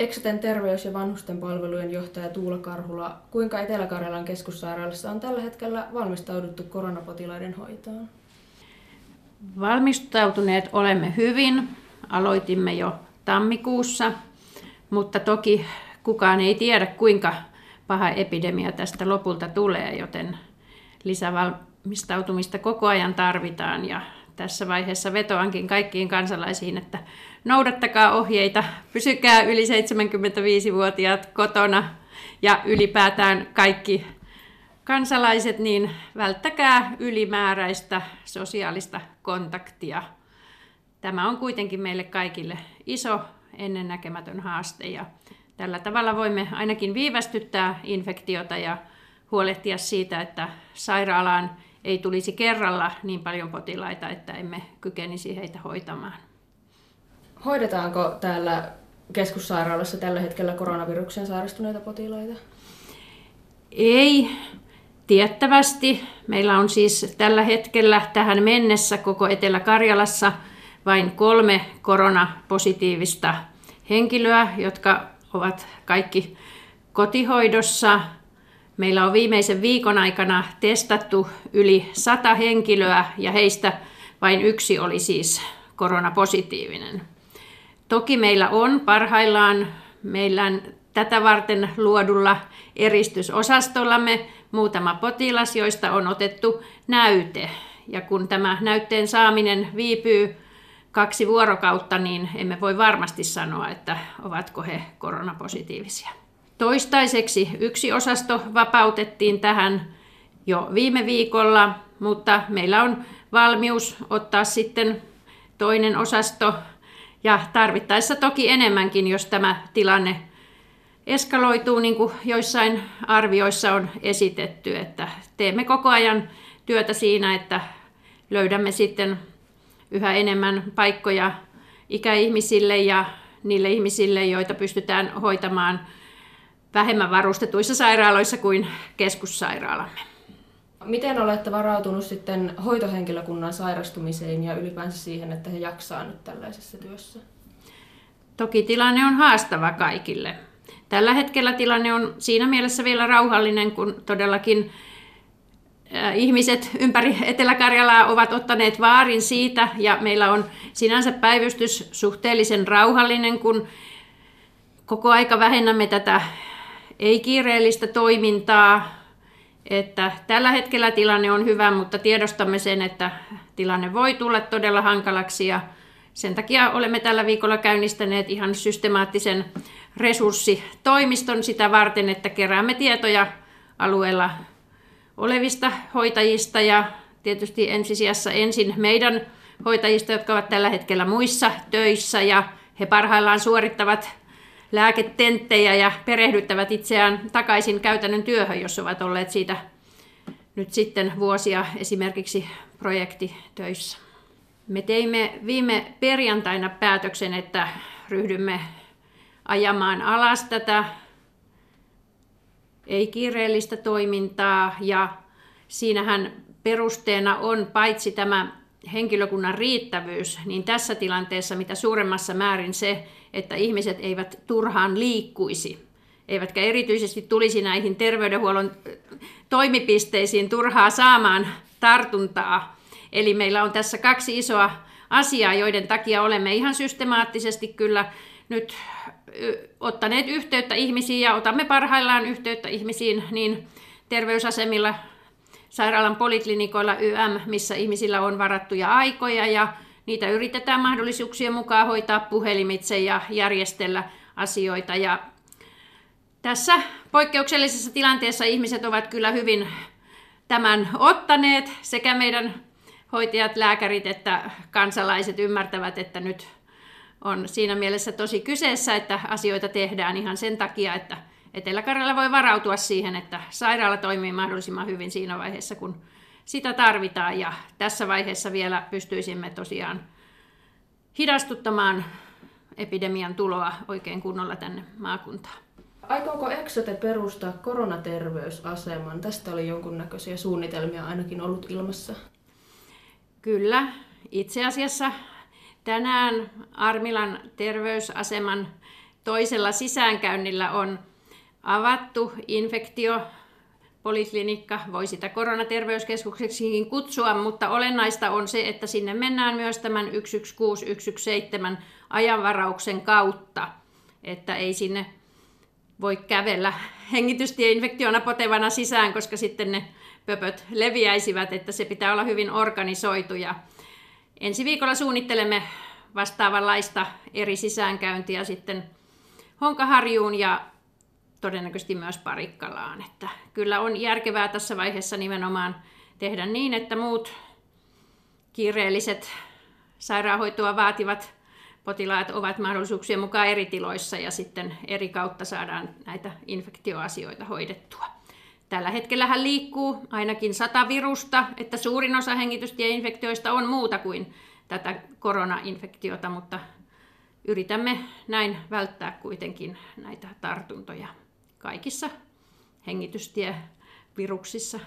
Eksoten terveys- ja vanhusten palvelujen johtaja Tuula Karhula, kuinka Etelä-Karjalan keskussairaalassa on tällä hetkellä valmistauduttu koronapotilaiden hoitoon? Valmistautuneet olemme hyvin. Aloitimme jo tammikuussa, mutta toki kukaan ei tiedä, kuinka paha epidemia tästä lopulta tulee, joten lisävalmistautumista koko ajan tarvitaan ja tässä vaiheessa vetoankin kaikkiin kansalaisiin, että noudattakaa ohjeita, pysykää yli 75-vuotiaat kotona ja ylipäätään kaikki kansalaiset, niin välttäkää ylimääräistä sosiaalista kontaktia. Tämä on kuitenkin meille kaikille iso ennennäkemätön haaste ja tällä tavalla voimme ainakin viivästyttää infektiota ja huolehtia siitä, että sairaalaan ei tulisi kerralla niin paljon potilaita, että emme kykenisi heitä hoitamaan. Hoidetaanko täällä keskussairaalassa tällä hetkellä koronaviruksen sairastuneita potilaita? Ei, tiettävästi. Meillä on siis tällä hetkellä tähän mennessä koko Etelä-Karjalassa vain kolme koronapositiivista henkilöä, jotka ovat kaikki kotihoidossa. Meillä on viimeisen viikon aikana testattu yli sata henkilöä ja heistä vain yksi oli siis koronapositiivinen. Toki meillä on parhaillaan meillä tätä varten luodulla eristysosastollamme muutama potilas, joista on otettu näyte. Ja kun tämä näytteen saaminen viipyy kaksi vuorokautta, niin emme voi varmasti sanoa, että ovatko he koronapositiivisia. Toistaiseksi yksi osasto vapautettiin tähän jo viime viikolla, mutta meillä on valmius ottaa sitten toinen osasto ja tarvittaessa toki enemmänkin, jos tämä tilanne eskaloituu, niin kuin joissain arvioissa on esitetty, että teemme koko ajan työtä siinä, että löydämme sitten yhä enemmän paikkoja ikäihmisille ja niille ihmisille, joita pystytään hoitamaan vähemmän varustetuissa sairaaloissa kuin keskussairaalamme. Miten olette varautunut sitten hoitohenkilökunnan sairastumiseen ja ylipäänsä siihen, että he jaksaa nyt tällaisessa työssä? Toki tilanne on haastava kaikille. Tällä hetkellä tilanne on siinä mielessä vielä rauhallinen, kun todellakin ihmiset ympäri Etelä-Karjalaa ovat ottaneet vaarin siitä ja meillä on sinänsä päivystys suhteellisen rauhallinen, kun koko aika vähennämme tätä ei-kiireellistä toimintaa, että tällä hetkellä tilanne on hyvä, mutta tiedostamme sen, että tilanne voi tulla todella hankalaksi ja sen takia olemme tällä viikolla käynnistäneet ihan systemaattisen resurssitoimiston sitä varten, että keräämme tietoja alueella olevista hoitajista ja tietysti ensisijassa ensin meidän hoitajista, jotka ovat tällä hetkellä muissa töissä ja he parhaillaan suorittavat lääketenttejä ja perehdyttävät itseään takaisin käytännön työhön, jos ovat olleet siitä nyt sitten vuosia esimerkiksi projektitöissä. Me teimme viime perjantaina päätöksen, että ryhdymme ajamaan alas tätä ei-kiireellistä toimintaa ja siinähän perusteena on paitsi tämä henkilökunnan riittävyys, niin tässä tilanteessa mitä suuremmassa määrin se, että ihmiset eivät turhaan liikkuisi, eivätkä erityisesti tulisi näihin terveydenhuollon toimipisteisiin turhaa saamaan tartuntaa. Eli meillä on tässä kaksi isoa asiaa, joiden takia olemme ihan systemaattisesti kyllä nyt ottaneet yhteyttä ihmisiin ja otamme parhaillaan yhteyttä ihmisiin niin terveysasemilla, sairaalan poliklinikoilla YM, missä ihmisillä on varattuja aikoja ja niitä yritetään mahdollisuuksien mukaan hoitaa puhelimitse ja järjestellä asioita. Ja tässä poikkeuksellisessa tilanteessa ihmiset ovat kyllä hyvin tämän ottaneet, sekä meidän hoitajat, lääkärit että kansalaiset ymmärtävät, että nyt on siinä mielessä tosi kyseessä, että asioita tehdään ihan sen takia, että Etelä-Karjala voi varautua siihen, että sairaala toimii mahdollisimman hyvin siinä vaiheessa, kun sitä tarvitaan. Ja tässä vaiheessa vielä pystyisimme tosiaan hidastuttamaan epidemian tuloa oikein kunnolla tänne maakuntaan. Aikooko Exote perustaa koronaterveysaseman? Tästä oli jonkunnäköisiä suunnitelmia ainakin ollut ilmassa. Kyllä. Itse asiassa tänään Armilan terveysaseman toisella sisäänkäynnillä on avattu infektio poliklinikka, voi sitä koronaterveyskeskukseksikin kutsua, mutta olennaista on se, että sinne mennään myös tämän 116 117 ajanvarauksen kautta, että ei sinne voi kävellä hengitystieinfektiona potevana sisään, koska sitten ne pöpöt leviäisivät, että se pitää olla hyvin organisoitu. Ja ensi viikolla suunnittelemme vastaavanlaista eri sisäänkäyntiä sitten Honkaharjuun ja todennäköisesti myös Parikkalaan. Että kyllä on järkevää tässä vaiheessa nimenomaan tehdä niin, että muut kiireelliset sairaanhoitoa vaativat potilaat ovat mahdollisuuksien mukaan eri tiloissa ja sitten eri kautta saadaan näitä infektioasioita hoidettua. Tällä hetkellä liikkuu ainakin sata virusta, että suurin osa hengitystieinfektioista on muuta kuin tätä koronainfektiota, mutta yritämme näin välttää kuitenkin näitä tartuntoja kaikissa hengitystieviruksissa.